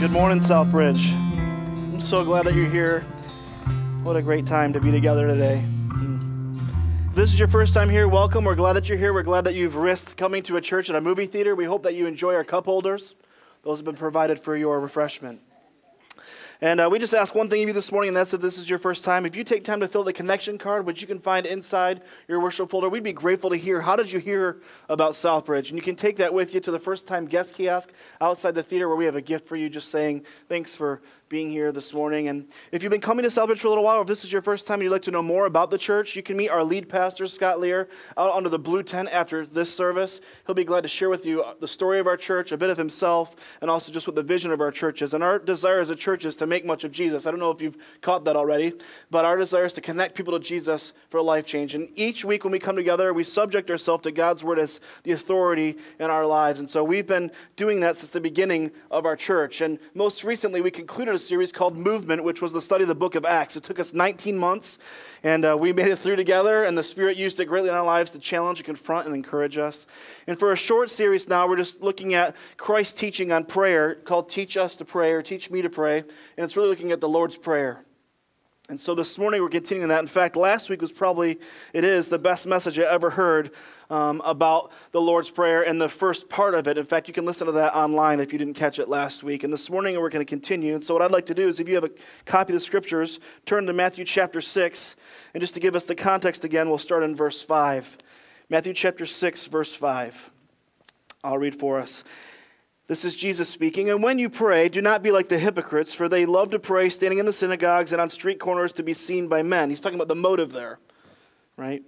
Good morning, Southbridge. I'm so glad that you're here. What a great time to be together today. If this is your first time here, welcome. We're glad that you're here. We're glad that you've risked coming to a church and a movie theater. We hope that you enjoy our cup holders. Those have been provided for your refreshment. And uh, we just ask one thing of you this morning, and that's if this is your first time. If you take time to fill the connection card, which you can find inside your worship folder, we'd be grateful to hear how did you hear about Southbridge? And you can take that with you to the first time guest kiosk outside the theater where we have a gift for you just saying thanks for being here this morning. And if you've been coming to Southbridge for a little while, or if this is your first time and you'd like to know more about the church, you can meet our lead pastor, Scott Lear, out under the blue tent after this service. He'll be glad to share with you the story of our church, a bit of himself, and also just what the vision of our church is. And our desire as a church is to make much of Jesus. I don't know if you've caught that already, but our desire is to connect people to Jesus for a life change. And each week when we come together, we subject ourselves to God's word as the authority in our lives. And so we've been doing that since the beginning of our church. And most recently, we concluded series called Movement, which was the study of the book of Acts. It took us 19 months, and uh, we made it through together, and the Spirit used it greatly in our lives to challenge and confront and encourage us. And for a short series now, we're just looking at Christ's teaching on prayer called Teach Us to Pray or Teach Me to Pray, and it's really looking at the Lord's Prayer. And so this morning we're continuing that. In fact, last week was probably, it is, the best message I ever heard um, about the Lord's Prayer and the first part of it. In fact, you can listen to that online if you didn't catch it last week. And this morning we're going to continue. And so what I'd like to do is if you have a copy of the scriptures, turn to Matthew chapter 6. And just to give us the context again, we'll start in verse 5. Matthew chapter 6, verse 5. I'll read for us. This is Jesus speaking. And when you pray, do not be like the hypocrites, for they love to pray standing in the synagogues and on street corners to be seen by men. He's talking about the motive there, right?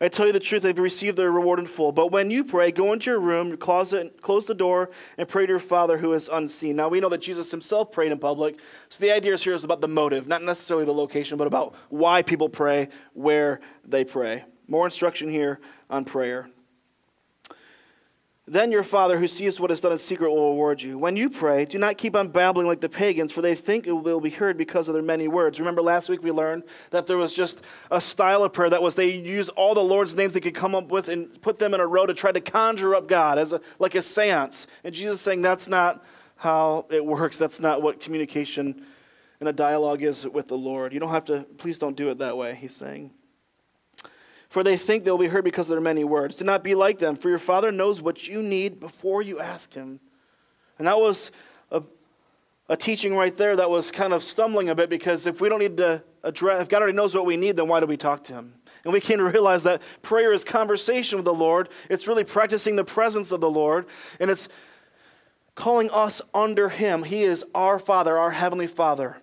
I tell you the truth, they've received their reward in full. But when you pray, go into your room, your closet, close the door, and pray to your Father who is unseen. Now we know that Jesus himself prayed in public. So the idea here is about the motive, not necessarily the location, but about why people pray, where they pray. More instruction here on prayer. Then your Father who sees what is done in secret will reward you. When you pray, do not keep on babbling like the pagans, for they think it will be heard because of their many words. Remember last week we learned that there was just a style of prayer that was they use all the Lord's names they could come up with and put them in a row to try to conjure up God as a, like a seance. And Jesus is saying that's not how it works. That's not what communication and a dialogue is with the Lord. You don't have to, please don't do it that way, he's saying for they think they'll be heard because of their many words. Do not be like them, for your Father knows what you need before you ask Him. And that was a, a teaching right there that was kind of stumbling a bit because if we don't need to address, if God already knows what we need, then why do we talk to Him? And we can realize that prayer is conversation with the Lord. It's really practicing the presence of the Lord, and it's calling us under Him. He is our Father, our Heavenly Father.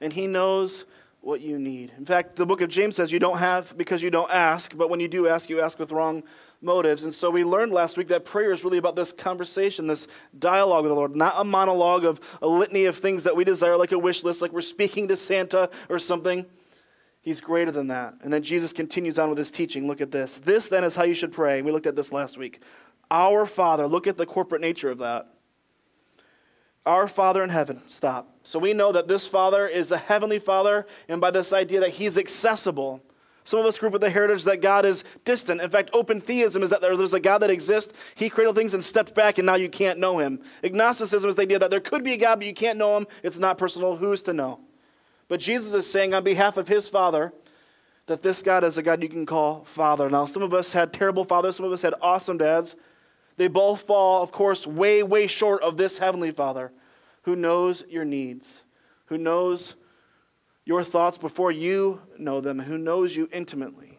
And He knows what you need. In fact, the book of James says you don't have because you don't ask, but when you do ask, you ask with wrong motives. And so we learned last week that prayer is really about this conversation, this dialogue with the Lord, not a monologue of a litany of things that we desire, like a wish list, like we're speaking to Santa or something. He's greater than that. And then Jesus continues on with his teaching. Look at this. This then is how you should pray. We looked at this last week. Our Father, look at the corporate nature of that. Our Father in heaven. Stop. So we know that this Father is a heavenly Father, and by this idea that He's accessible. Some of us group with the heritage that God is distant. In fact, open theism is that there's a God that exists. He created things and stepped back, and now you can't know Him. Agnosticism is the idea that there could be a God, but you can't know Him. It's not personal. Who's to know? But Jesus is saying on behalf of His Father that this God is a God you can call Father. Now, some of us had terrible fathers, some of us had awesome dads. They both fall, of course, way, way short of this Heavenly Father who knows your needs, who knows your thoughts before you know them, who knows you intimately.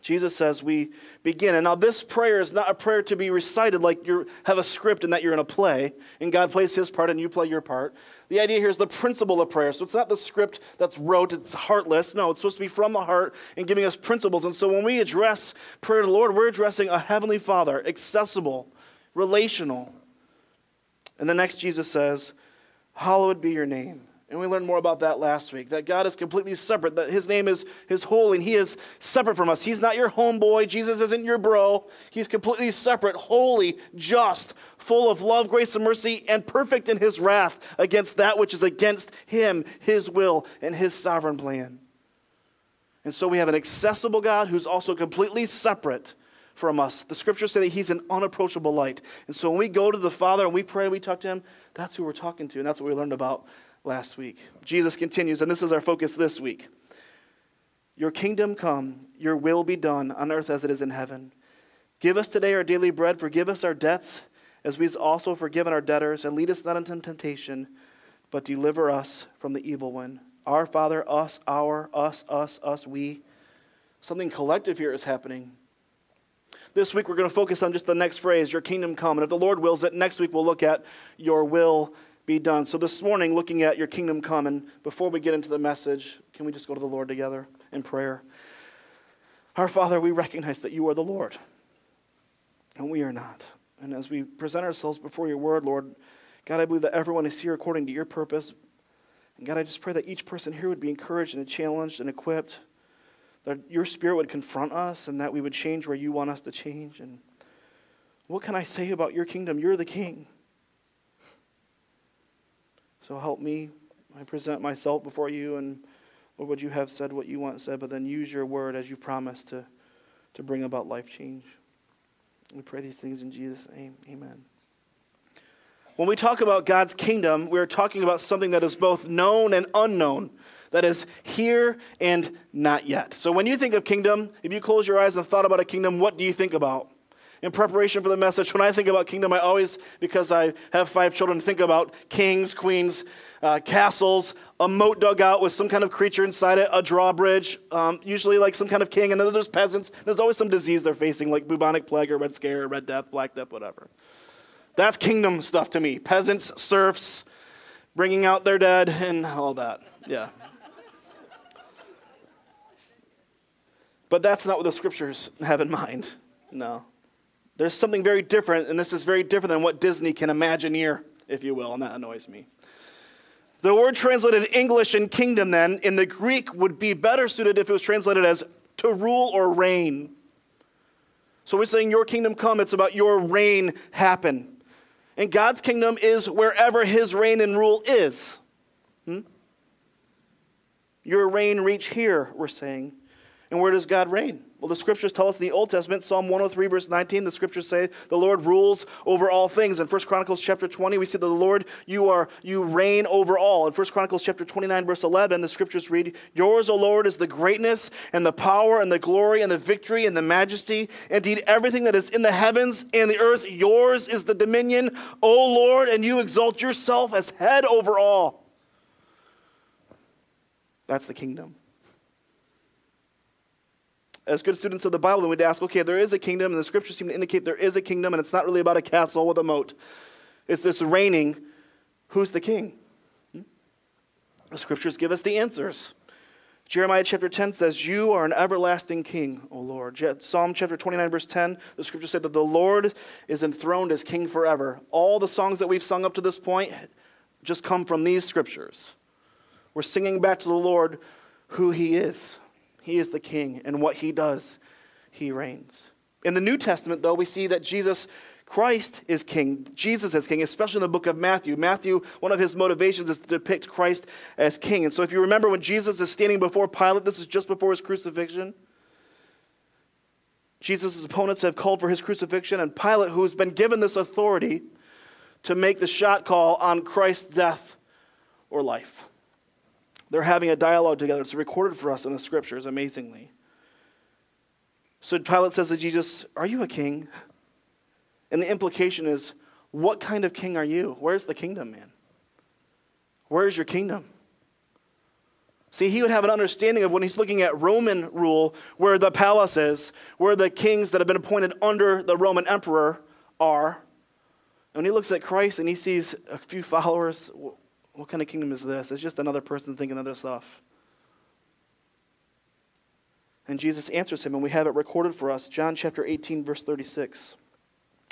Jesus says we begin. And now this prayer is not a prayer to be recited like you have a script and that you're in a play, and God plays his part and you play your part. The idea here is the principle of prayer. So it's not the script that's wrote, it's heartless. No, it's supposed to be from the heart and giving us principles. And so when we address prayer to the Lord, we're addressing a heavenly Father, accessible, relational. And the next Jesus says, Hallowed be your name. And we learned more about that last week that God is completely separate, that His name is, His holy, and He is separate from us. He's not your homeboy. Jesus isn't your bro. He's completely separate, holy, just, full of love, grace, and mercy, and perfect in His wrath against that which is against Him, His will, and His sovereign plan. And so we have an accessible God who's also completely separate from us. The scriptures say that he's an unapproachable light. And so when we go to the Father and we pray, we talk to him, that's who we're talking to. And that's what we learned about last week. Jesus continues, and this is our focus this week. Your kingdom come, your will be done on earth as it is in heaven. Give us today our daily bread, forgive us our debts as we have also forgiven our debtors, and lead us not into temptation, but deliver us from the evil one. Our Father, us, our, us, us, us, we. Something collective here is happening. This week we're going to focus on just the next phrase, your kingdom come. And if the Lord wills it, next week we'll look at your will be done. So this morning, looking at your kingdom come, and before we get into the message, can we just go to the Lord together in prayer? Our Father, we recognize that you are the Lord, and we are not. And as we present ourselves before your word, Lord, God, I believe that everyone is here according to your purpose. And God, I just pray that each person here would be encouraged and challenged and equipped that your spirit would confront us and that we would change where you want us to change. And what can I say about your kingdom? You're the king. So help me. I present myself before you, and what would you have said what you want said, but then use your word as you promised to, to bring about life change. We pray these things in Jesus' name. Amen. When we talk about God's kingdom, we're talking about something that is both known and unknown that is here and not yet. So when you think of kingdom, if you close your eyes and thought about a kingdom, what do you think about? In preparation for the message, when I think about kingdom, I always, because I have five children, think about kings, queens, uh, castles, a moat dug out with some kind of creature inside it, a drawbridge, um, usually like some kind of king, and then there's peasants. There's always some disease they're facing, like bubonic plague or red scare, or red death, black death, whatever. That's kingdom stuff to me. Peasants, serfs, bringing out their dead, and all that. Yeah. But that's not what the scriptures have in mind. No. There's something very different, and this is very different than what Disney can imagine here, if you will, and that annoys me. The word translated English in kingdom, then, in the Greek would be better suited if it was translated as to rule or reign. So we're saying, Your kingdom come, it's about your reign happen. And God's kingdom is wherever his reign and rule is. Hmm? Your reign reach here, we're saying. And where does God reign? Well, the scriptures tell us in the Old Testament, Psalm 103, verse 19, the scriptures say the Lord rules over all things. In 1 Chronicles chapter 20, we see that the Lord, you are you reign over all. In 1 Chronicles chapter 29, verse 11, the scriptures read, Yours, O Lord, is the greatness and the power and the glory and the victory and the majesty. Indeed, everything that is in the heavens and the earth, yours is the dominion, O Lord, and you exalt yourself as head over all. That's the kingdom as good students of the Bible, then we'd ask, okay, there is a kingdom, and the scriptures seem to indicate there is a kingdom, and it's not really about a castle with a moat. It's this reigning. Who's the king? Hmm? The scriptures give us the answers. Jeremiah chapter 10 says, You are an everlasting king, O Lord. Psalm chapter 29, verse 10, the scriptures say that the Lord is enthroned as king forever. All the songs that we've sung up to this point just come from these scriptures. We're singing back to the Lord who he is. He is the king, and what he does, he reigns. In the New Testament, though, we see that Jesus Christ is king. Jesus is king, especially in the book of Matthew. Matthew, one of his motivations is to depict Christ as king. And so, if you remember when Jesus is standing before Pilate, this is just before his crucifixion. Jesus' opponents have called for his crucifixion, and Pilate, who has been given this authority to make the shot call on Christ's death or life. They're having a dialogue together. It's recorded for us in the scriptures, amazingly. So Pilate says to Jesus, Are you a king? And the implication is, What kind of king are you? Where's the kingdom, man? Where's your kingdom? See, he would have an understanding of when he's looking at Roman rule, where the palace is, where the kings that have been appointed under the Roman emperor are. And when he looks at Christ and he sees a few followers, what kind of kingdom is this? It's just another person thinking other stuff. And Jesus answers him, and we have it recorded for us. John chapter 18, verse 36.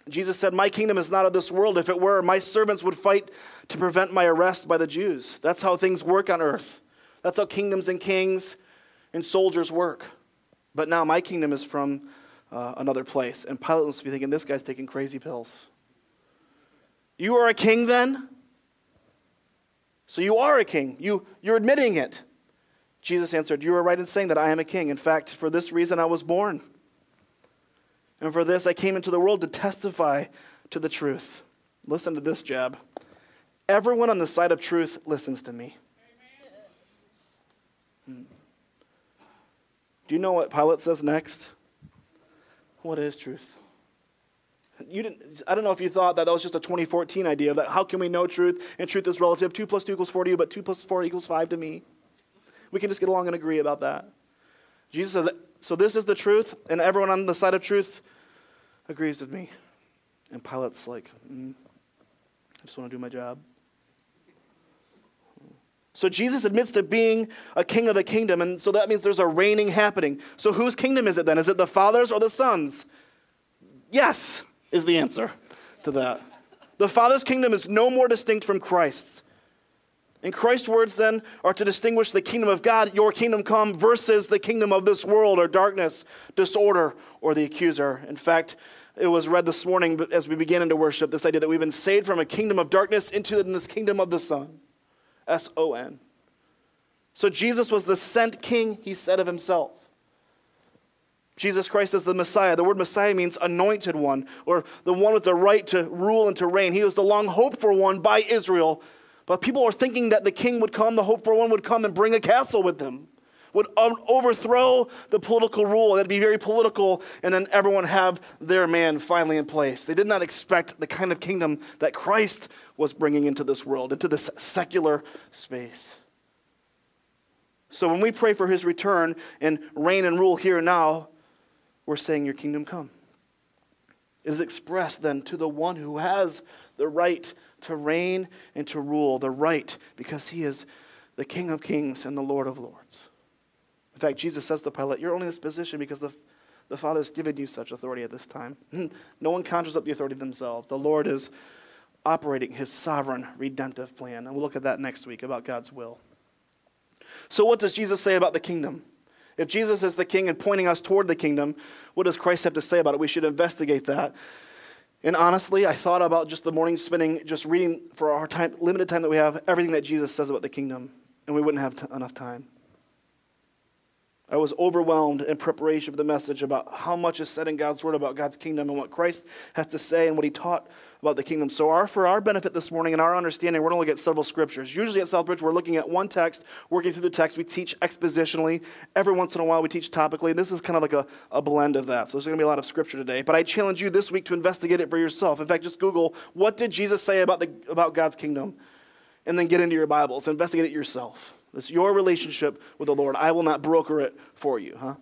Jesus said, My kingdom is not of this world. If it were, my servants would fight to prevent my arrest by the Jews. That's how things work on earth. That's how kingdoms and kings and soldiers work. But now my kingdom is from uh, another place. And Pilate must be thinking, This guy's taking crazy pills. You are a king then? So you are a king. You, you're admitting it. Jesus answered, You are right in saying that I am a king. In fact, for this reason I was born. And for this I came into the world to testify to the truth. Listen to this jab. Everyone on the side of truth listens to me. Hmm. Do you know what Pilate says next? What is truth? You didn't, I don't know if you thought that that was just a 2014 idea that how can we know truth and truth is relative. 2 plus 2 equals 4 to you, but 2 plus 4 equals 5 to me. We can just get along and agree about that. Jesus says, So this is the truth, and everyone on the side of truth agrees with me. And Pilate's like, mm, I just want to do my job. So Jesus admits to being a king of a kingdom, and so that means there's a reigning happening. So whose kingdom is it then? Is it the Father's or the Son's? Yes, is the answer to that. The Father's kingdom is no more distinct from Christ's. And Christ's words then are to distinguish the kingdom of God, your kingdom come, versus the kingdom of this world or darkness, disorder, or the accuser. In fact, it was read this morning as we began into worship this idea that we've been saved from a kingdom of darkness into this kingdom of the Son. S O N. So Jesus was the sent king, he said of himself. Jesus Christ is the Messiah. The word Messiah means anointed one, or the one with the right to rule and to reign. He was the long hoped for one by Israel. But people were thinking that the king would come, the hoped for one would come and bring a castle with him, would overthrow the political rule. That'd be very political, and then everyone have their man finally in place. They did not expect the kind of kingdom that Christ was bringing into this world, into this secular space. So when we pray for his return and reign and rule here and now, we're saying, Your kingdom come. It is expressed then to the one who has the right to reign and to rule, the right, because he is the King of kings and the Lord of lords. In fact, Jesus says to Pilate, You're only in this position because the, the Father has given you such authority at this time. no one conjures up the authority themselves. The Lord is operating his sovereign redemptive plan. And we'll look at that next week about God's will. So, what does Jesus say about the kingdom? If Jesus is the king and pointing us toward the kingdom, what does Christ have to say about it? We should investigate that. And honestly, I thought about just the morning spending, just reading for our time, limited time that we have, everything that Jesus says about the kingdom, and we wouldn't have t- enough time. I was overwhelmed in preparation for the message about how much is said in God's word about God's kingdom and what Christ has to say and what he taught about the kingdom. So, our, for our benefit this morning and our understanding, we're going to look at several scriptures. Usually at Southbridge, we're looking at one text, working through the text. We teach expositionally. Every once in a while, we teach topically. This is kind of like a, a blend of that. So, there's going to be a lot of scripture today. But I challenge you this week to investigate it for yourself. In fact, just Google, what did Jesus say about, the, about God's kingdom? And then get into your Bibles, investigate it yourself. It's your relationship with the Lord. I will not broker it for you, huh?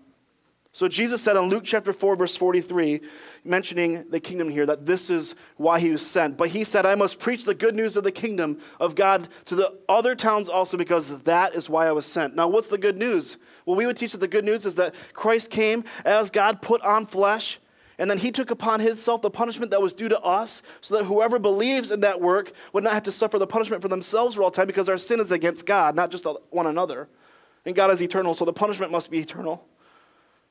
So Jesus said in Luke chapter 4, verse 43, mentioning the kingdom here, that this is why he was sent. But he said, I must preach the good news of the kingdom of God to the other towns also, because that is why I was sent. Now, what's the good news? Well, we would teach that the good news is that Christ came as God put on flesh and then he took upon himself the punishment that was due to us, so that whoever believes in that work would not have to suffer the punishment for themselves for all time, because our sin is against God, not just one another. And God is eternal, so the punishment must be eternal.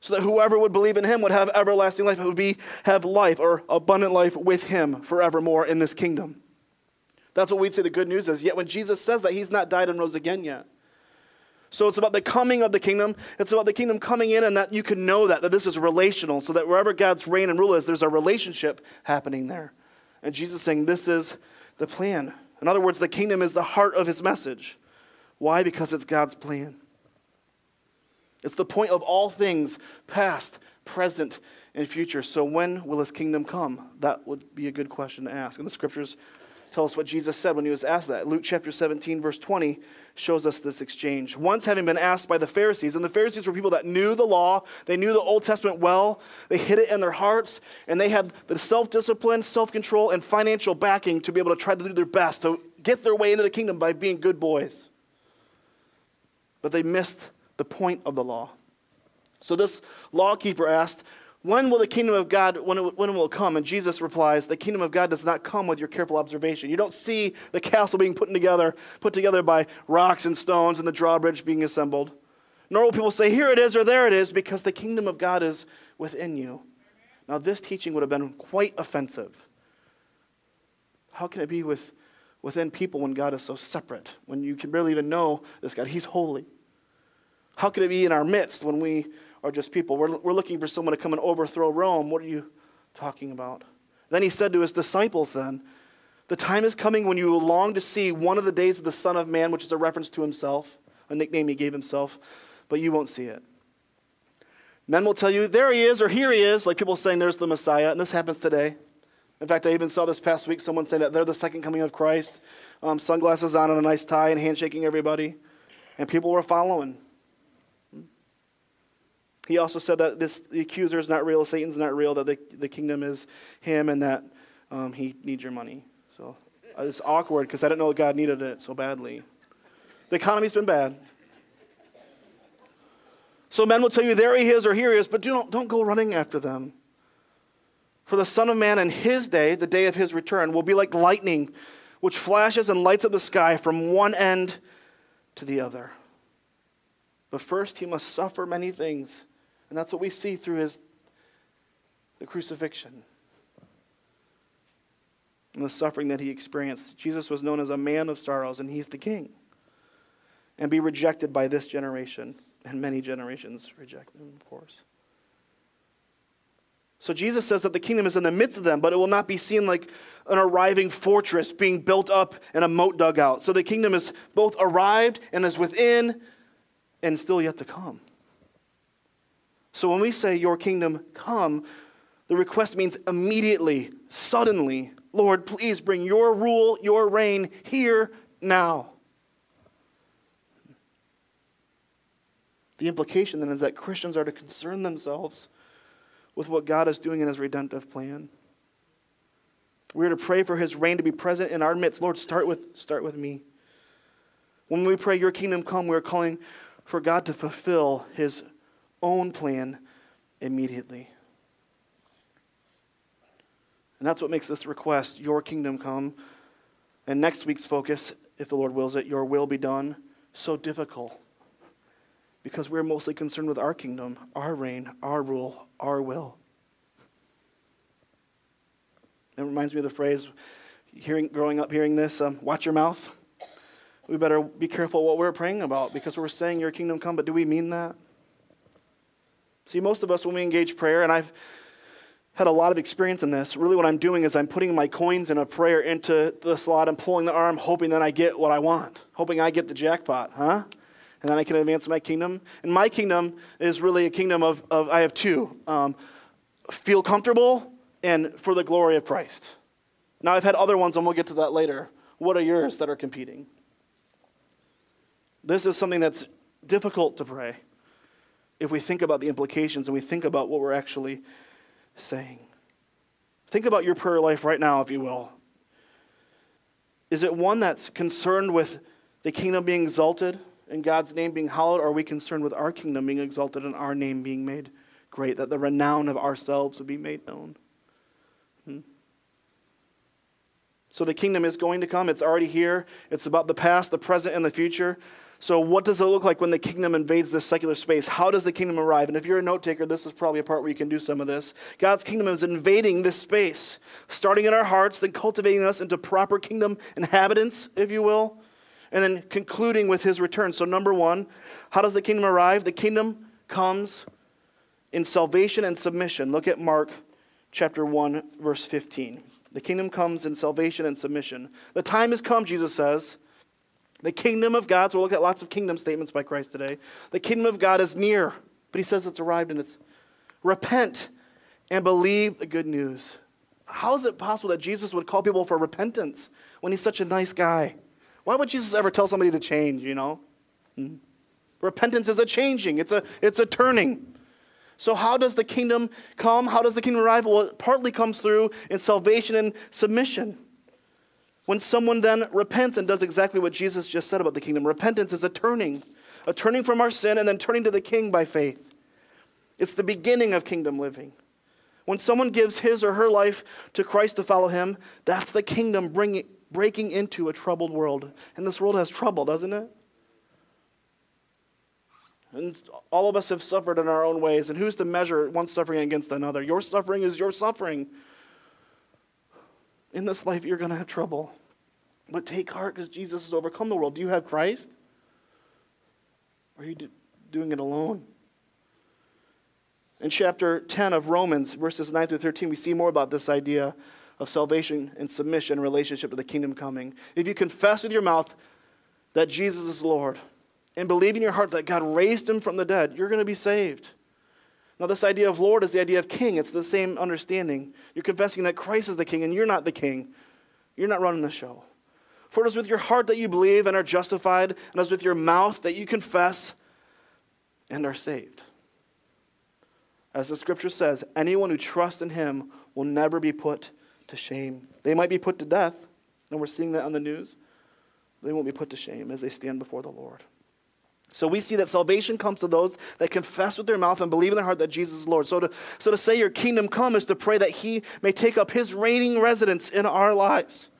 So that whoever would believe in him would have everlasting life. It would be have life or abundant life with him forevermore in this kingdom. That's what we'd say the good news is. Yet when Jesus says that, he's not died and rose again yet. So it's about the coming of the kingdom. It's about the kingdom coming in and that you can know that, that this is relational, so that wherever God's reign and rule is, there's a relationship happening there. And Jesus saying, This is the plan. In other words, the kingdom is the heart of his message. Why? Because it's God's plan. It's the point of all things, past, present, and future. So when will his kingdom come? That would be a good question to ask. And the scriptures tell us what Jesus said when he was asked that. Luke chapter 17, verse 20 shows us this exchange. Once having been asked by the Pharisees, and the Pharisees were people that knew the law, they knew the Old Testament well, they hid it in their hearts, and they had the self discipline, self control, and financial backing to be able to try to do their best to get their way into the kingdom by being good boys. But they missed the point of the law. So this lawkeeper asked, when will the kingdom of God, when, it, when will it come? And Jesus replies, the kingdom of God does not come with your careful observation. You don't see the castle being put together, put together by rocks and stones and the drawbridge being assembled. Nor will people say, here it is or there it is, because the kingdom of God is within you. Now, this teaching would have been quite offensive. How can it be with, within people when God is so separate, when you can barely even know this God? He's holy. How could it be in our midst when we are just people. We're, we're looking for someone to come and overthrow Rome. What are you talking about? Then he said to his disciples, then, the time is coming when you will long to see one of the days of the Son of Man, which is a reference to himself, a nickname he gave himself, but you won't see it. Men will tell you, there he is, or here he is, like people saying there's the Messiah, and this happens today. In fact, I even saw this past week someone say that they're the second coming of Christ, um, sunglasses on and a nice tie and handshaking everybody, and people were following. He also said that this, the accuser is not real, Satan's not real, that the, the kingdom is him, and that um, he needs your money. So uh, it's awkward because I didn't know God needed it so badly. The economy's been bad. So men will tell you, there he is or here he is, but don't, don't go running after them. For the Son of Man in his day, the day of his return, will be like lightning, which flashes and lights up the sky from one end to the other. But first he must suffer many things. And that's what we see through his the crucifixion and the suffering that he experienced. Jesus was known as a man of sorrows, and he's the king. And be rejected by this generation, and many generations reject him, of course. So Jesus says that the kingdom is in the midst of them, but it will not be seen like an arriving fortress being built up and a moat dug out. So the kingdom is both arrived and is within and still yet to come. So when we say, Your kingdom come, the request means immediately, suddenly, Lord, please bring your rule, your reign here now. The implication then is that Christians are to concern themselves with what God is doing in his redemptive plan. We are to pray for his reign to be present in our midst. Lord, start with, start with me. When we pray, Your kingdom come, we are calling for God to fulfill his own plan immediately. And that's what makes this request, Your kingdom come, and next week's focus, if the Lord wills it, Your will be done, so difficult. Because we're mostly concerned with our kingdom, our reign, our rule, our will. It reminds me of the phrase, hearing, growing up hearing this, um, watch your mouth. We better be careful what we're praying about because we're saying your kingdom come, but do we mean that? See, most of us, when we engage prayer, and I've had a lot of experience in this. Really, what I'm doing is I'm putting my coins in a prayer into the slot and pulling the arm, hoping that I get what I want, hoping I get the jackpot, huh? And then I can advance my kingdom. And my kingdom is really a kingdom of, of I have two um, feel comfortable and for the glory of Christ. Now, I've had other ones, and we'll get to that later. What are yours that are competing? This is something that's difficult to pray if we think about the implications and we think about what we're actually saying. Think about your prayer life right now, if you will. Is it one that's concerned with the kingdom being exalted and God's name being hallowed, or are we concerned with our kingdom being exalted and our name being made great, that the renown of ourselves would be made known? Hmm? So the kingdom is going to come. It's already here. It's about the past, the present, and the future. So, what does it look like when the kingdom invades this secular space? How does the kingdom arrive? And if you're a note taker, this is probably a part where you can do some of this. God's kingdom is invading this space, starting in our hearts, then cultivating us into proper kingdom inhabitants, if you will, and then concluding with his return. So, number one, how does the kingdom arrive? The kingdom comes in salvation and submission. Look at Mark chapter 1, verse 15. The kingdom comes in salvation and submission. The time has come, Jesus says the kingdom of God, so we'll look at lots of kingdom statements by Christ today. The kingdom of God is near, but he says it's arrived and it's repent and believe the good news. How is it possible that Jesus would call people for repentance when he's such a nice guy? Why would Jesus ever tell somebody to change, you know? Hmm. Repentance is a changing, it's a, it's a turning. So, how does the kingdom come? How does the kingdom arrive? Well, it partly comes through in salvation and submission. When someone then repents and does exactly what Jesus just said about the kingdom, repentance is a turning, a turning from our sin and then turning to the king by faith. It's the beginning of kingdom living. When someone gives his or her life to Christ to follow him, that's the kingdom bringing, breaking into a troubled world. And this world has trouble, doesn't it? And all of us have suffered in our own ways. And who's to measure one suffering against another? Your suffering is your suffering. In this life, you're going to have trouble. But take heart because Jesus has overcome the world. Do you have Christ? Or are you doing it alone? In chapter 10 of Romans, verses 9 through 13, we see more about this idea of salvation and submission in relationship to the kingdom coming. If you confess with your mouth that Jesus is Lord and believe in your heart that God raised him from the dead, you're going to be saved. Now, this idea of Lord is the idea of king. It's the same understanding. You're confessing that Christ is the king and you're not the king. You're not running the show. For it is with your heart that you believe and are justified, and it is with your mouth that you confess and are saved. As the scripture says, anyone who trusts in him will never be put to shame. They might be put to death, and we're seeing that on the news. They won't be put to shame as they stand before the Lord. So we see that salvation comes to those that confess with their mouth and believe in their heart that Jesus is Lord. So to, so to say your kingdom come is to pray that he may take up his reigning residence in our lives,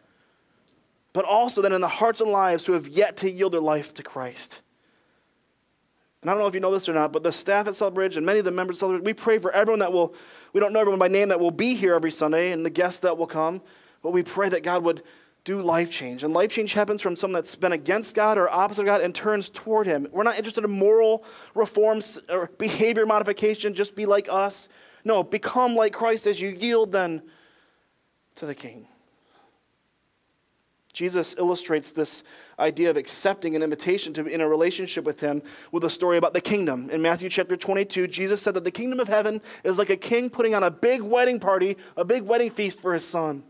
but also that in the hearts and lives who have yet to yield their life to Christ. And I don't know if you know this or not, but the staff at Southbridge and many of the members of Southbridge, we pray for everyone that will, we don't know everyone by name that will be here every Sunday and the guests that will come, but we pray that God would do life change. And life change happens from someone that's been against God or opposite of God and turns toward Him. We're not interested in moral reforms or behavior modification, just be like us. No, become like Christ as you yield then to the King. Jesus illustrates this idea of accepting an invitation to be in a relationship with him with a story about the kingdom. In Matthew chapter 22, Jesus said that the kingdom of heaven is like a king putting on a big wedding party, a big wedding feast for his son.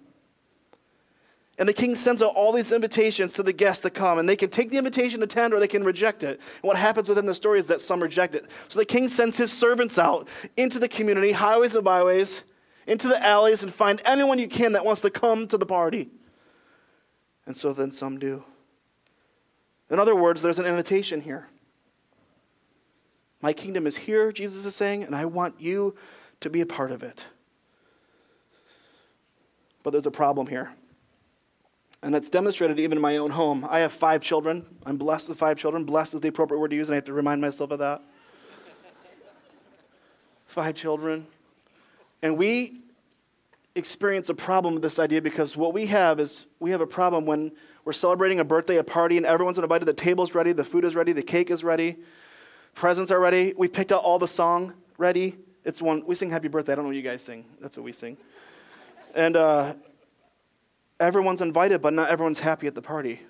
And the king sends out all these invitations to the guests to come, and they can take the invitation to attend or they can reject it. And what happens within the story is that some reject it. So the king sends his servants out into the community, highways and byways, into the alleys, and find anyone you can that wants to come to the party. And so then some do. In other words, there's an invitation here. My kingdom is here, Jesus is saying, and I want you to be a part of it. But there's a problem here. And it's demonstrated even in my own home. I have five children. I'm blessed with five children. Blessed is the appropriate word to use, and I have to remind myself of that. five children. And we experience a problem with this idea because what we have is we have a problem when we're celebrating a birthday, a party, and everyone's invited. The table's ready, the food is ready, the cake is ready, presents are ready. We picked out all the song ready. It's one, we sing Happy Birthday. I don't know what you guys sing. That's what we sing. And, uh, everyone's invited, but not everyone's happy at the party.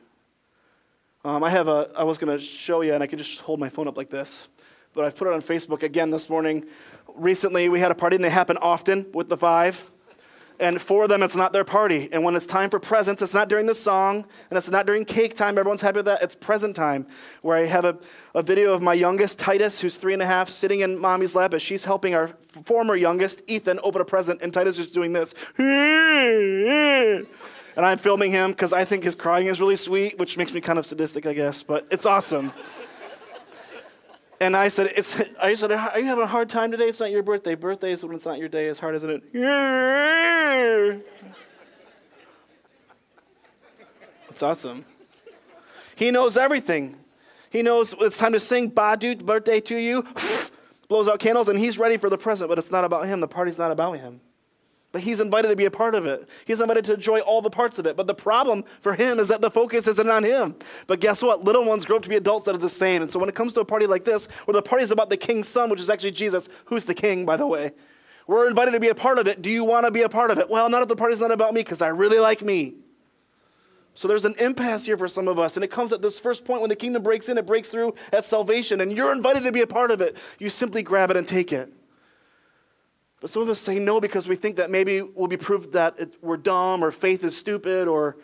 Um, I have a, I was going to show you, and I could just hold my phone up like this, but I've put it on Facebook again this morning. Recently, we had a party, and they happen often with the five. And for them, it's not their party. And when it's time for presents, it's not during the song, and it's not during cake time. Everyone's happy with that. It's present time, where I have a, a video of my youngest, Titus, who's three and a half, sitting in mommy's lap as she's helping our former youngest, Ethan, open a present, and Titus is doing this. and I'm filming him because I think his crying is really sweet, which makes me kind of sadistic, I guess, but it's awesome. and I said, it's, I said, are you having a hard time today? It's not your birthday. Birthday is when it's not your day. It's hard, isn't it? It's awesome. He knows everything. He knows it's time to sing Badu, birthday to you, blows out candles, and he's ready for the present, but it's not about him. The party's not about him. But he's invited to be a part of it. He's invited to enjoy all the parts of it. But the problem for him is that the focus isn't on him. But guess what? Little ones grow up to be adults that are the same. And so when it comes to a party like this, where the party is about the king's son, which is actually Jesus, who's the king, by the way, we're invited to be a part of it. Do you want to be a part of it? Well, not if the party's not about me, because I really like me. So there's an impasse here for some of us. And it comes at this first point when the kingdom breaks in, it breaks through at salvation, and you're invited to be a part of it. You simply grab it and take it. But some of us say no because we think that maybe we'll be proved that it, we're dumb or faith is stupid or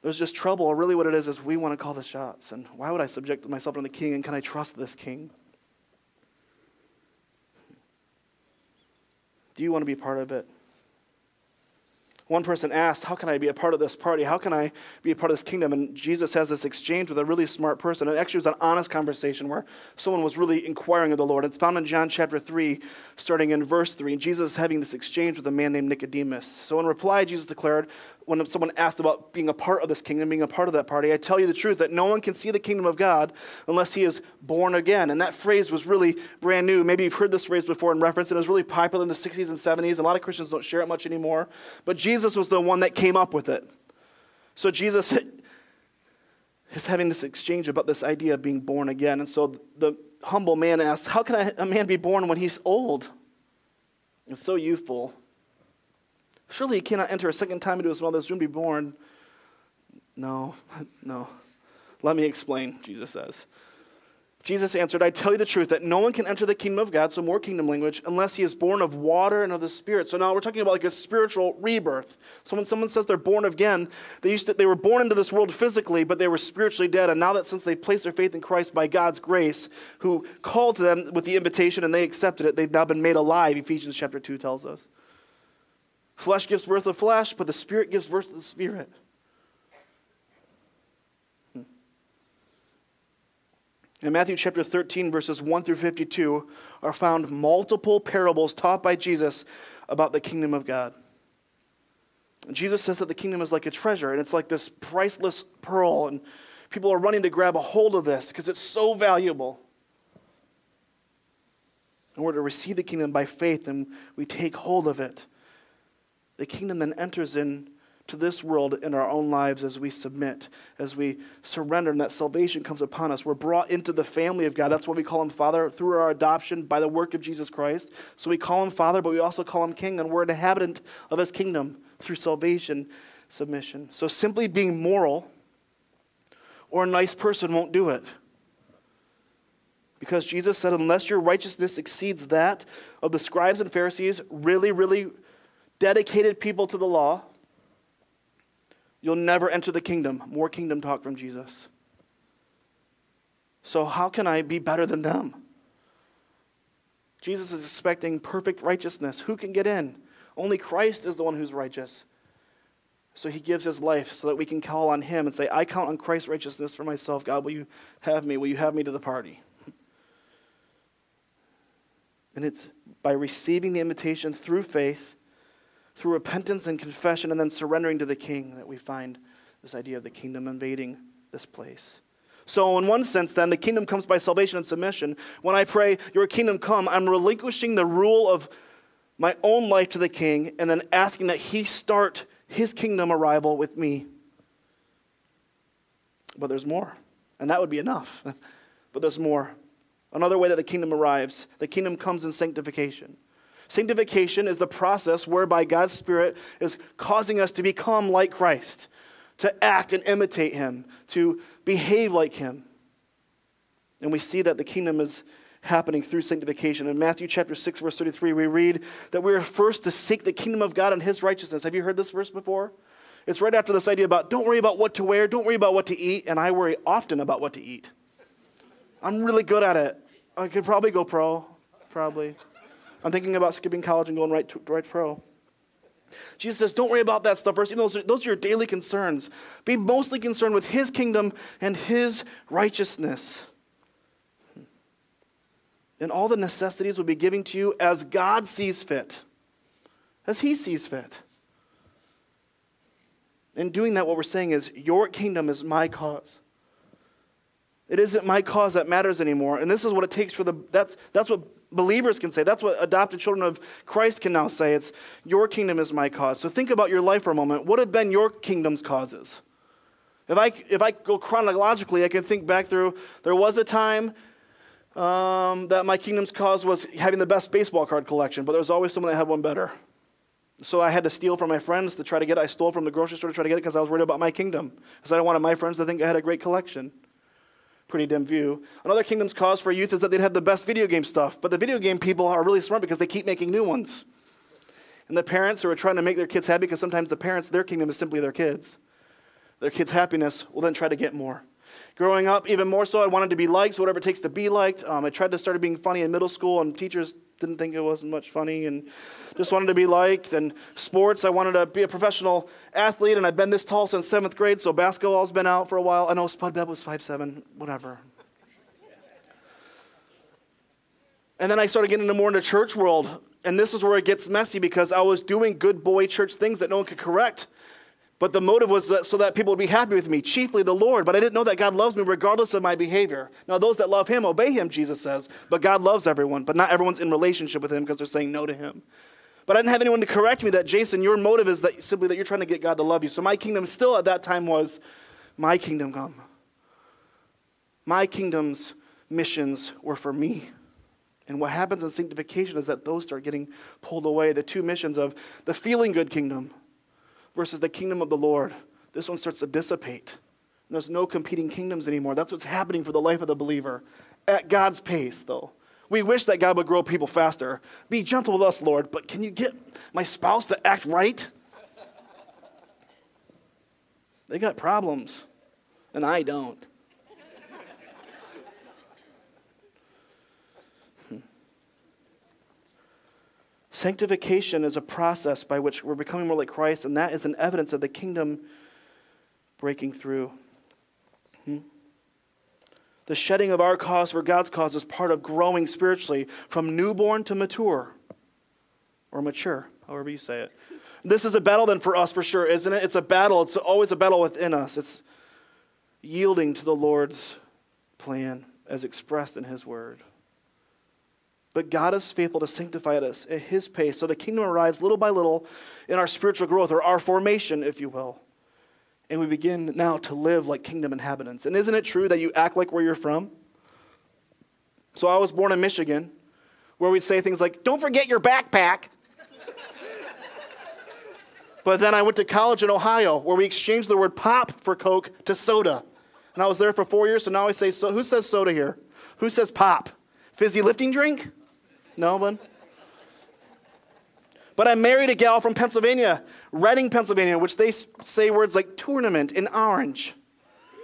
there's just trouble. Or really, what it is is we want to call the shots. And why would I subject myself to the king? And can I trust this king? Do you want to be part of it? One person asked, How can I be a part of this party? How can I be a part of this kingdom? And Jesus has this exchange with a really smart person. It actually, was an honest conversation where someone was really inquiring of the Lord. It's found in John chapter 3, starting in verse 3. And Jesus is having this exchange with a man named Nicodemus. So, in reply, Jesus declared, when someone asked about being a part of this kingdom, being a part of that party, I tell you the truth that no one can see the kingdom of God unless he is born again. And that phrase was really brand new. Maybe you've heard this phrase before in reference. It was really popular in the 60s and 70s. A lot of Christians don't share it much anymore. But Jesus was the one that came up with it. So Jesus is having this exchange about this idea of being born again. And so the humble man asks, How can a man be born when he's old? and so youthful. Surely he cannot enter a second time into his mother's womb to be born. No, no. Let me explain, Jesus says. Jesus answered, I tell you the truth that no one can enter the kingdom of God, so more kingdom language, unless he is born of water and of the Spirit. So now we're talking about like a spiritual rebirth. So when someone says they're born again, they, used to, they were born into this world physically, but they were spiritually dead. And now that since they placed their faith in Christ by God's grace, who called to them with the invitation and they accepted it, they've now been made alive, Ephesians chapter 2 tells us. Flesh gives birth to flesh, but the Spirit gives birth to the Spirit. In Matthew chapter 13, verses 1 through 52, are found multiple parables taught by Jesus about the kingdom of God. Jesus says that the kingdom is like a treasure, and it's like this priceless pearl, and people are running to grab a hold of this because it's so valuable. And we're to receive the kingdom by faith, and we take hold of it. The kingdom then enters in to this world in our own lives as we submit, as we surrender, and that salvation comes upon us. We're brought into the family of God. That's why we call him Father through our adoption by the work of Jesus Christ. So we call him Father, but we also call him King, and we're an inhabitant of his kingdom through salvation, submission. So simply being moral or a nice person won't do it. Because Jesus said, unless your righteousness exceeds that of the scribes and Pharisees, really, really dedicated people to the law, You'll never enter the kingdom. More kingdom talk from Jesus. So, how can I be better than them? Jesus is expecting perfect righteousness. Who can get in? Only Christ is the one who's righteous. So he gives his life so that we can call on him and say, I count on Christ's righteousness for myself. God, will you have me? Will you have me to the party? And it's by receiving the invitation through faith through repentance and confession and then surrendering to the king that we find this idea of the kingdom invading this place. So, in one sense, then, the kingdom comes by salvation and submission. When I pray, Your kingdom come, I'm relinquishing the rule of my own life to the king and then asking that he start his kingdom arrival with me. But there's more, and that would be enough. but there's more. Another way that the kingdom arrives the kingdom comes in sanctification. Sanctification is the process whereby God's Spirit is causing us to become like Christ, to act and imitate Him, to behave like Him. And we see that the kingdom is happening through sanctification. In Matthew chapter 6, verse 33, we read that we are first to seek the kingdom of God and His righteousness. Have you heard this verse before? It's right after this idea about don't worry about what to wear, don't worry about what to eat, and I worry often about what to eat. I'm really good at it. I could probably go pro, probably. I'm thinking about skipping college and going right to right pro. Jesus says, don't worry about that stuff first. Even those, are, those are your daily concerns. Be mostly concerned with his kingdom and his righteousness. And all the necessities will be given to you as God sees fit, as he sees fit. In doing that, what we're saying is, your kingdom is my cause. It isn't my cause that matters anymore. And this is what it takes for the, that's, that's what believers can say. That's what adopted children of Christ can now say. It's your kingdom is my cause. So think about your life for a moment. What have been your kingdom's causes? If I, if I go chronologically, I can think back through, there was a time um, that my kingdom's cause was having the best baseball card collection, but there was always someone that had one better. So I had to steal from my friends to try to get it. I stole from the grocery store to try to get it because I was worried about my kingdom. Because I didn't want my friends to think I had a great collection pretty dim view. Another kingdom's cause for youth is that they'd have the best video game stuff, but the video game people are really smart because they keep making new ones. And the parents who are trying to make their kids happy, because sometimes the parents, their kingdom is simply their kids. Their kids' happiness will then try to get more. Growing up, even more so, I wanted to be liked, so whatever it takes to be liked. Um, I tried to start being funny in middle school, and teachers didn't think it wasn't much funny, and just wanted to be liked. And sports, I wanted to be a professional athlete, and I've been this tall since seventh grade, so basketball's been out for a while. I know Spud Webb was five seven, whatever. And then I started getting into more into church world, and this is where it gets messy because I was doing good boy church things that no one could correct. But the motive was that, so that people would be happy with me, chiefly the Lord. But I didn't know that God loves me regardless of my behavior. Now, those that love Him obey Him, Jesus says. But God loves everyone, but not everyone's in relationship with Him because they're saying no to Him. But I didn't have anyone to correct me that, Jason, your motive is that simply that you're trying to get God to love you. So my kingdom still at that time was, my kingdom come. My kingdom's missions were for me. And what happens in sanctification is that those start getting pulled away. The two missions of the feeling good kingdom versus the kingdom of the Lord, this one starts to dissipate. There's no competing kingdoms anymore. That's what's happening for the life of the believer at God's pace, though. We wish that God would grow people faster. Be gentle with us, Lord, but can you get my spouse to act right? They got problems, and I don't. Sanctification is a process by which we're becoming more like Christ, and that is an evidence of the kingdom breaking through. Hmm? The shedding of our cause for God's cause is part of growing spiritually from newborn to mature or mature, however you say it. This is a battle then for us for sure, isn't it? It's a battle. It's always a battle within us. It's yielding to the Lord's plan as expressed in His Word. But God is faithful to sanctify us at His pace. So the kingdom arrives little by little in our spiritual growth or our formation, if you will. And we begin now to live like kingdom inhabitants. And isn't it true that you act like where you're from? So I was born in Michigan, where we'd say things like, Don't forget your backpack. but then I went to college in Ohio, where we exchanged the word pop for Coke to soda. And I was there for four years, so now I say, so, Who says soda here? Who says pop? Fizzy lifting drink? No one? But I married a gal from Pennsylvania, Reading, Pennsylvania, which they say words like tournament in orange.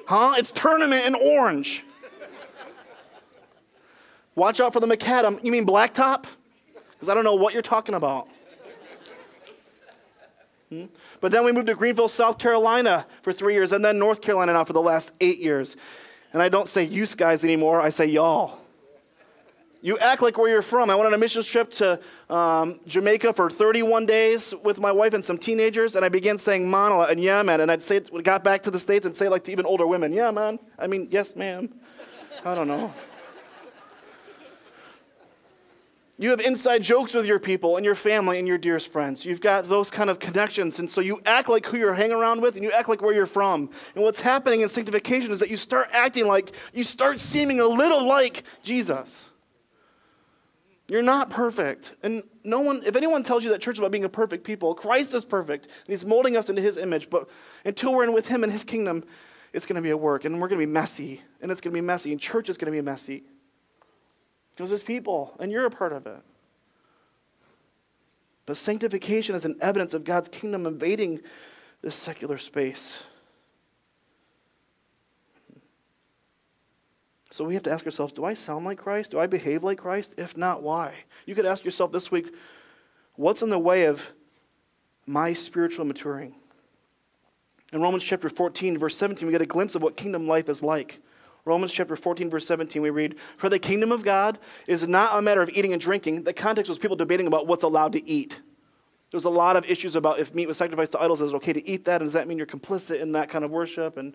Huh? It's tournament in orange. Watch out for the macadam. You mean blacktop? Because I don't know what you're talking about. Hmm? But then we moved to Greenville, South Carolina for three years, and then North Carolina now for the last eight years. And I don't say you guys anymore, I say y'all. You act like where you're from. I went on a missions trip to um, Jamaica for 31 days with my wife and some teenagers, and I began saying manala and yeah, man. And I'd say, it, got back to the States and say like to even older women, yeah, man. I mean, yes, ma'am. I don't know. You have inside jokes with your people and your family and your dearest friends. You've got those kind of connections. And so you act like who you're hanging around with and you act like where you're from. And what's happening in sanctification is that you start acting like, you start seeming a little like Jesus. You're not perfect. And no one, if anyone tells you that church is about being a perfect people, Christ is perfect. And he's molding us into his image. But until we're in with him and his kingdom, it's going to be a work. And we're going to be messy. And it's going to be messy. And church is going to be messy. Because there's people, and you're a part of it. But sanctification is an evidence of God's kingdom invading this secular space. So we have to ask ourselves do I sound like Christ? Do I behave like Christ? If not, why? You could ask yourself this week what's in the way of my spiritual maturing? In Romans chapter 14, verse 17, we get a glimpse of what kingdom life is like. Romans chapter 14, verse 17, we read, For the kingdom of God is not a matter of eating and drinking. The context was people debating about what's allowed to eat. There's a lot of issues about if meat was sacrificed to idols, is it okay to eat that? And does that mean you're complicit in that kind of worship? And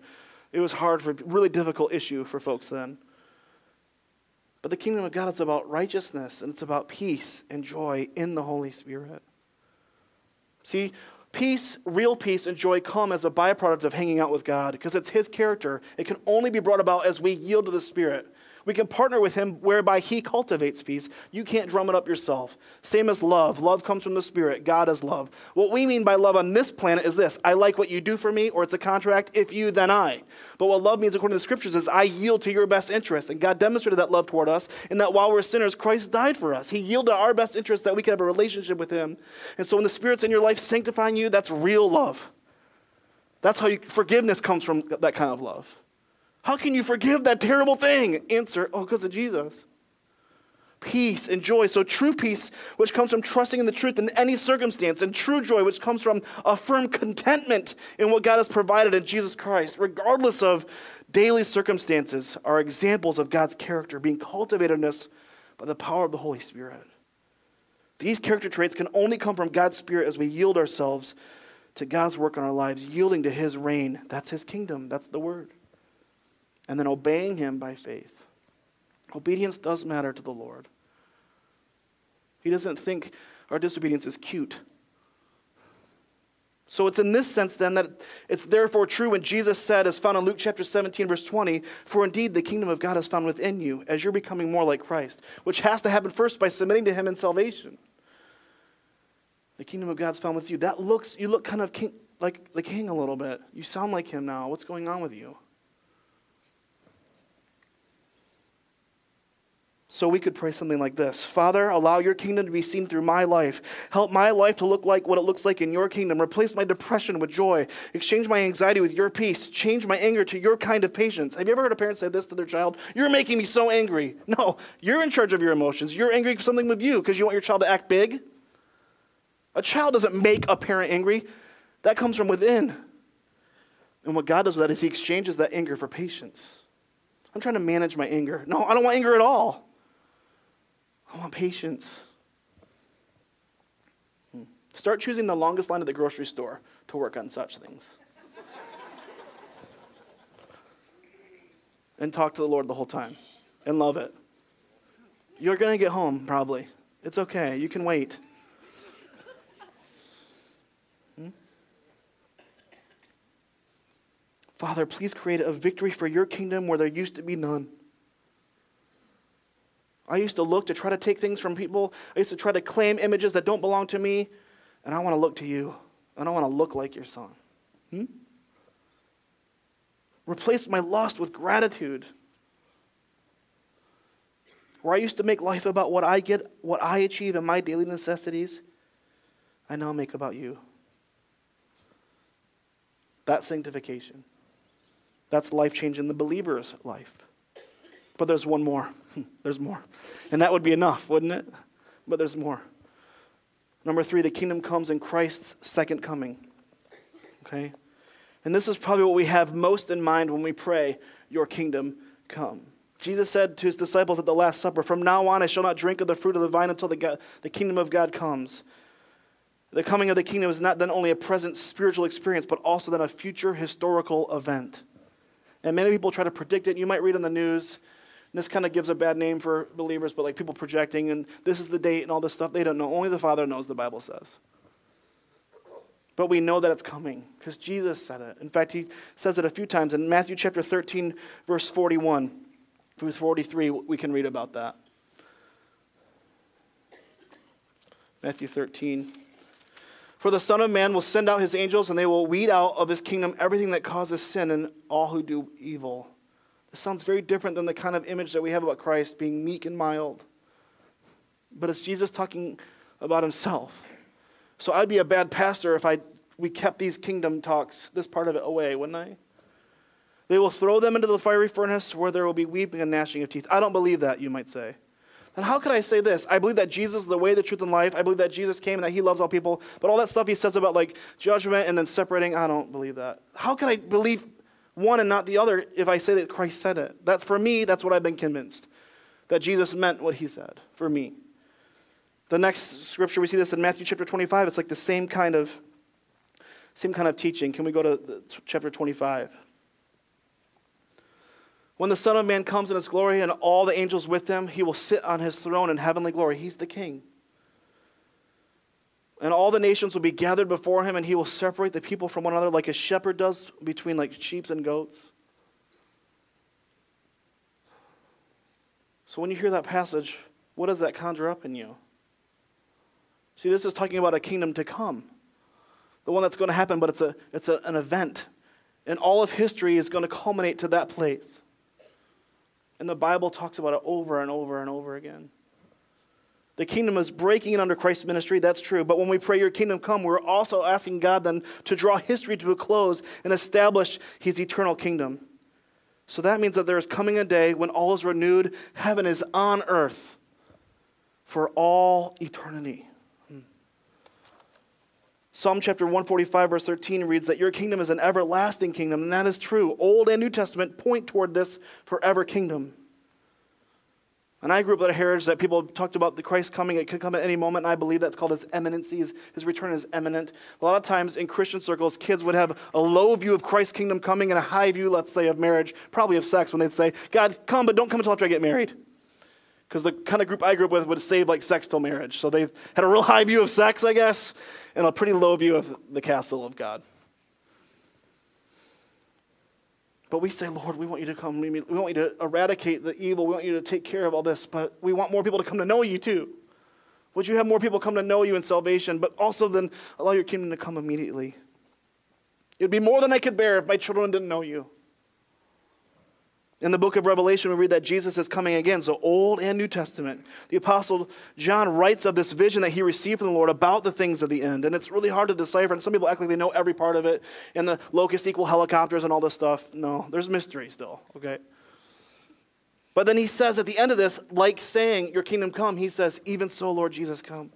it was hard for really difficult issue for folks then. But the kingdom of God is about righteousness and it's about peace and joy in the Holy Spirit. See, peace, real peace, and joy come as a byproduct of hanging out with God because it's His character. It can only be brought about as we yield to the Spirit. We can partner with him whereby he cultivates peace. You can't drum it up yourself. Same as love. Love comes from the Spirit. God is love. What we mean by love on this planet is this I like what you do for me, or it's a contract. If you, then I. But what love means, according to the scriptures, is I yield to your best interest. And God demonstrated that love toward us in that while we're sinners, Christ died for us. He yielded our best interest that we could have a relationship with him. And so when the Spirit's in your life sanctifying you, that's real love. That's how you, forgiveness comes from that kind of love. How can you forgive that terrible thing? Answer, oh, because of Jesus. Peace and joy. So, true peace, which comes from trusting in the truth in any circumstance, and true joy, which comes from a firm contentment in what God has provided in Jesus Christ, regardless of daily circumstances, are examples of God's character being cultivated in us by the power of the Holy Spirit. These character traits can only come from God's Spirit as we yield ourselves to God's work in our lives, yielding to His reign. That's His kingdom. That's the word and then obeying Him by faith. Obedience does matter to the Lord. He doesn't think our disobedience is cute. So it's in this sense then that it's therefore true when Jesus said, as found in Luke chapter 17, verse 20, For indeed the kingdom of God is found within you as you're becoming more like Christ, which has to happen first by submitting to him in salvation. The kingdom of God's found with you. That looks, you look kind of king, like the king a little bit. You sound like him now. What's going on with you? So we could pray something like this Father, allow your kingdom to be seen through my life. Help my life to look like what it looks like in your kingdom. Replace my depression with joy. Exchange my anxiety with your peace. Change my anger to your kind of patience. Have you ever heard a parent say this to their child? You're making me so angry. No, you're in charge of your emotions. You're angry for something with you because you want your child to act big. A child doesn't make a parent angry, that comes from within. And what God does with that is He exchanges that anger for patience. I'm trying to manage my anger. No, I don't want anger at all. I want patience. Hmm. Start choosing the longest line at the grocery store to work on such things. and talk to the Lord the whole time and love it. You're going to get home, probably. It's okay. You can wait. Hmm? Father, please create a victory for your kingdom where there used to be none. I used to look to try to take things from people. I used to try to claim images that don't belong to me. And I want to look to you. And I want to look like your son. Hmm? Replace my lust with gratitude. Where I used to make life about what I get, what I achieve, and my daily necessities, I now make about you. That's sanctification. That's life change in the believer's life. But there's one more. there's more. And that would be enough, wouldn't it? But there's more. Number three, the kingdom comes in Christ's second coming. Okay? And this is probably what we have most in mind when we pray, Your kingdom come. Jesus said to his disciples at the Last Supper, From now on I shall not drink of the fruit of the vine until the, God, the kingdom of God comes. The coming of the kingdom is not then only a present spiritual experience, but also then a future historical event. And many people try to predict it. You might read in the news and this kind of gives a bad name for believers, but like people projecting and this is the date and all this stuff. They don't know. Only the Father knows, the Bible says. But we know that it's coming because Jesus said it. In fact, he says it a few times. In Matthew chapter 13, verse 41 through 43, we can read about that. Matthew 13. For the Son of Man will send out his angels, and they will weed out of his kingdom everything that causes sin and all who do evil. This sounds very different than the kind of image that we have about Christ being meek and mild. But it's Jesus talking about himself. So I'd be a bad pastor if I we kept these kingdom talks, this part of it away, wouldn't I? They will throw them into the fiery furnace where there will be weeping and gnashing of teeth. I don't believe that, you might say. Then how could I say this? I believe that Jesus is the way, the truth, and life. I believe that Jesus came and that he loves all people. But all that stuff he says about like judgment and then separating, I don't believe that. How can I believe one and not the other if I say that Christ said it. That's for me, that's what I've been convinced. That Jesus meant what he said for me. The next scripture we see this in Matthew chapter 25. It's like the same kind of same kind of teaching. Can we go to chapter 25? When the Son of Man comes in his glory and all the angels with him, he will sit on his throne in heavenly glory. He's the king. And all the nations will be gathered before him, and he will separate the people from one another like a shepherd does between like sheep and goats. So when you hear that passage, what does that conjure up in you? See, this is talking about a kingdom to come. The one that's going to happen, but it's, a, it's a, an event. And all of history is going to culminate to that place. And the Bible talks about it over and over and over again. The kingdom is breaking in under Christ's ministry, that's true. But when we pray, Your kingdom come, we're also asking God then to draw history to a close and establish His eternal kingdom. So that means that there is coming a day when all is renewed, heaven is on earth for all eternity. Hmm. Psalm chapter 145, verse 13 reads that your kingdom is an everlasting kingdom, and that is true. Old and New Testament point toward this forever kingdom. And I grew up with a heritage that people talked about the Christ coming. It could come at any moment, and I believe that's called his imminency. His, his return is imminent. A lot of times in Christian circles, kids would have a low view of Christ's kingdom coming and a high view, let's say, of marriage, probably of sex, when they'd say, God, come, but don't come until after I get married. Because the kind of group I grew up with would save like sex till marriage. So they had a real high view of sex, I guess, and a pretty low view of the castle of God. But we say, Lord, we want you to come. We want you to eradicate the evil. We want you to take care of all this. But we want more people to come to know you too. Would you have more people come to know you in salvation, but also then allow your kingdom to come immediately? It would be more than I could bear if my children didn't know you. In the book of Revelation, we read that Jesus is coming again, so Old and New Testament. The Apostle John writes of this vision that he received from the Lord about the things of the end, and it's really hard to decipher. And some people act like they know every part of it, and the locust equal helicopters and all this stuff. No, there's mystery still, okay? But then he says at the end of this, like saying, Your kingdom come, he says, Even so, Lord Jesus, come.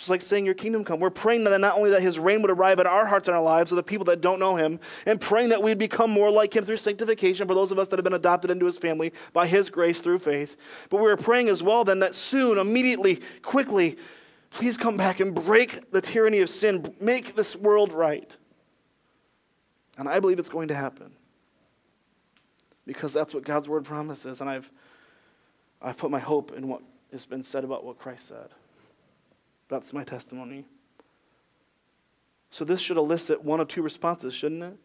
Just like saying, Your kingdom come. We're praying that not only that His reign would arrive in our hearts and our lives of the people that don't know Him, and praying that we'd become more like Him through sanctification for those of us that have been adopted into His family by His grace through faith. But we are praying as well then that soon, immediately, quickly, please come back and break the tyranny of sin, make this world right. And I believe it's going to happen because that's what God's word promises. And I've, I've put my hope in what has been said about what Christ said. That's my testimony. So this should elicit one of two responses, shouldn't it?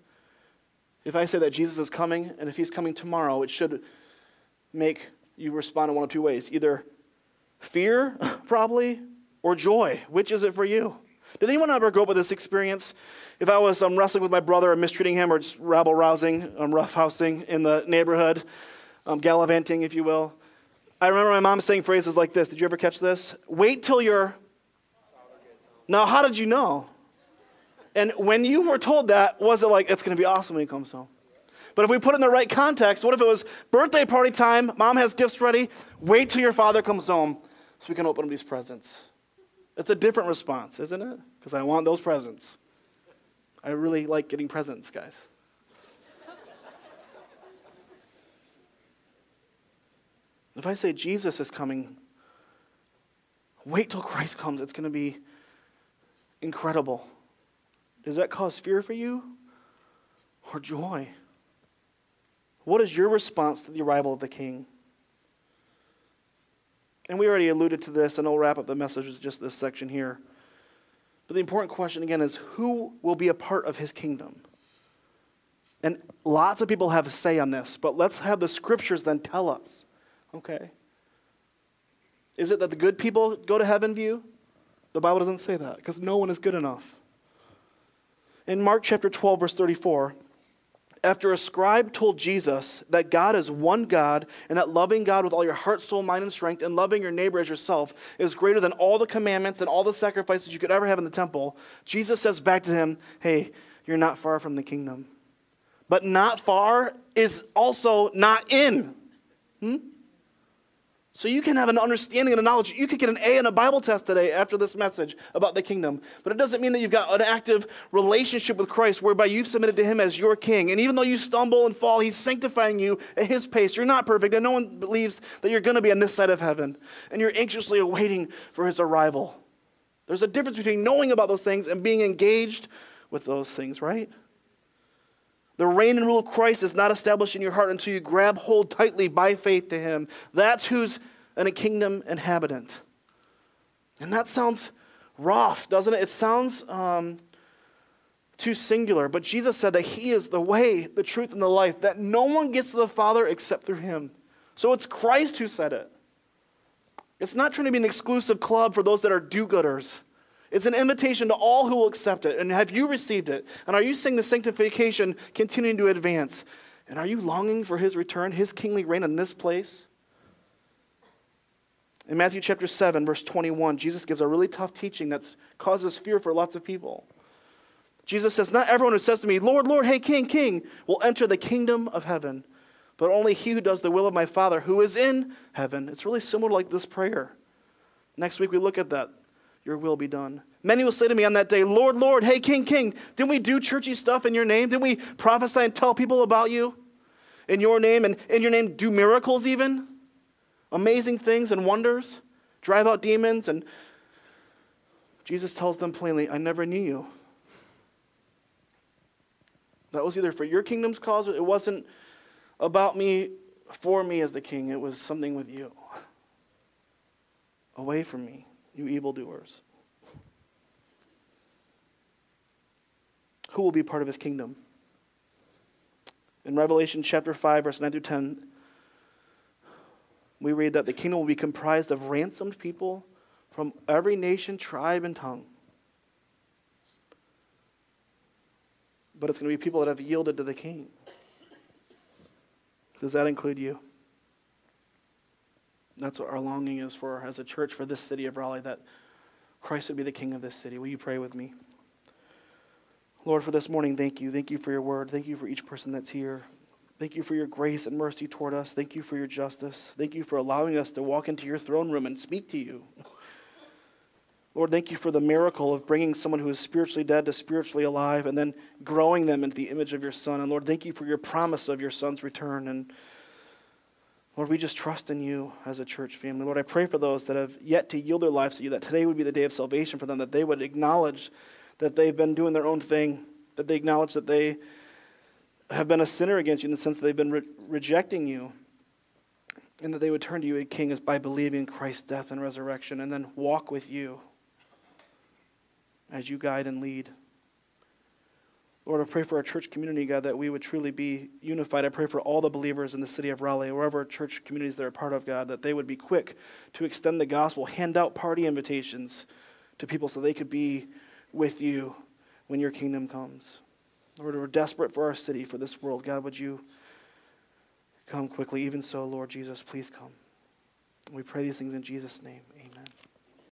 If I say that Jesus is coming, and if he's coming tomorrow, it should make you respond in one of two ways either fear, probably, or joy. Which is it for you? Did anyone ever go with this experience? If I was um, wrestling with my brother and mistreating him or just rabble rousing, um, roughhousing in the neighborhood, um, gallivanting, if you will, I remember my mom saying phrases like this. Did you ever catch this? Wait till you're now, how did you know? And when you were told that, was it like, it's going to be awesome when he comes home? But if we put it in the right context, what if it was birthday party time, mom has gifts ready, wait till your father comes home so we can open up these presents? It's a different response, isn't it? Because I want those presents. I really like getting presents, guys. if I say Jesus is coming, wait till Christ comes. It's going to be incredible. Does that cause fear for you or joy? What is your response to the arrival of the king? And we already alluded to this, and I'll wrap up the message with just this section here. But the important question again is who will be a part of his kingdom? And lots of people have a say on this, but let's have the scriptures then tell us. Okay? Is it that the good people go to heaven view? The Bible doesn't say that because no one is good enough. In Mark chapter 12, verse 34, after a scribe told Jesus that God is one God and that loving God with all your heart, soul, mind, and strength and loving your neighbor as yourself is greater than all the commandments and all the sacrifices you could ever have in the temple, Jesus says back to him, Hey, you're not far from the kingdom. But not far is also not in. Hmm? So you can have an understanding and a knowledge. You could get an A in a Bible test today after this message about the kingdom. But it doesn't mean that you've got an active relationship with Christ whereby you've submitted to him as your king. And even though you stumble and fall, he's sanctifying you at his pace. You're not perfect, and no one believes that you're going to be on this side of heaven. And you're anxiously awaiting for his arrival. There's a difference between knowing about those things and being engaged with those things, right? The reign and rule of Christ is not established in your heart until you grab hold tightly by faith to Him. That's who's a kingdom inhabitant. And that sounds rough, doesn't it? It sounds um, too singular. But Jesus said that He is the way, the truth, and the life, that no one gets to the Father except through Him. So it's Christ who said it. It's not trying to be an exclusive club for those that are do gooders. It's an invitation to all who will accept it. And have you received it? And are you seeing the sanctification continuing to advance? And are you longing for his return, his kingly reign in this place? In Matthew chapter 7, verse 21, Jesus gives a really tough teaching that causes fear for lots of people. Jesus says, Not everyone who says to me, Lord, Lord, hey, King, King, will enter the kingdom of heaven, but only he who does the will of my Father who is in heaven. It's really similar like this prayer. Next week we look at that your will be done. Many will say to me on that day, Lord, Lord, hey, King, King, didn't we do churchy stuff in your name? Didn't we prophesy and tell people about you in your name and in your name do miracles even? Amazing things and wonders, drive out demons, and Jesus tells them plainly, I never knew you. That was either for your kingdom's cause, it wasn't about me for me as the king, it was something with you. Away from me, you evildoers. Who will be part of his kingdom? In Revelation chapter 5, verse 9 through 10, we read that the kingdom will be comprised of ransomed people from every nation, tribe, and tongue. But it's going to be people that have yielded to the king. Does that include you? That's what our longing is for as a church for this city of Raleigh, that Christ would be the king of this city. Will you pray with me? Lord, for this morning, thank you. Thank you for your word. Thank you for each person that's here. Thank you for your grace and mercy toward us. Thank you for your justice. Thank you for allowing us to walk into your throne room and speak to you. Lord, thank you for the miracle of bringing someone who is spiritually dead to spiritually alive and then growing them into the image of your Son. And Lord, thank you for your promise of your Son's return. And Lord, we just trust in you as a church family. Lord, I pray for those that have yet to yield their lives to you, that today would be the day of salvation for them, that they would acknowledge that they've been doing their own thing, that they acknowledge that they have been a sinner against you in the sense that they've been re- rejecting you, and that they would turn to you, a King, as by believing in Christ's death and resurrection, and then walk with you as you guide and lead. Lord, I pray for our church community, God, that we would truly be unified. I pray for all the believers in the city of Raleigh, wherever church communities they're a part of, God, that they would be quick to extend the gospel, hand out party invitations to people so they could be with you when your kingdom comes. Lord, we're desperate for our city, for this world. God, would you come quickly? Even so, Lord Jesus, please come. We pray these things in Jesus' name.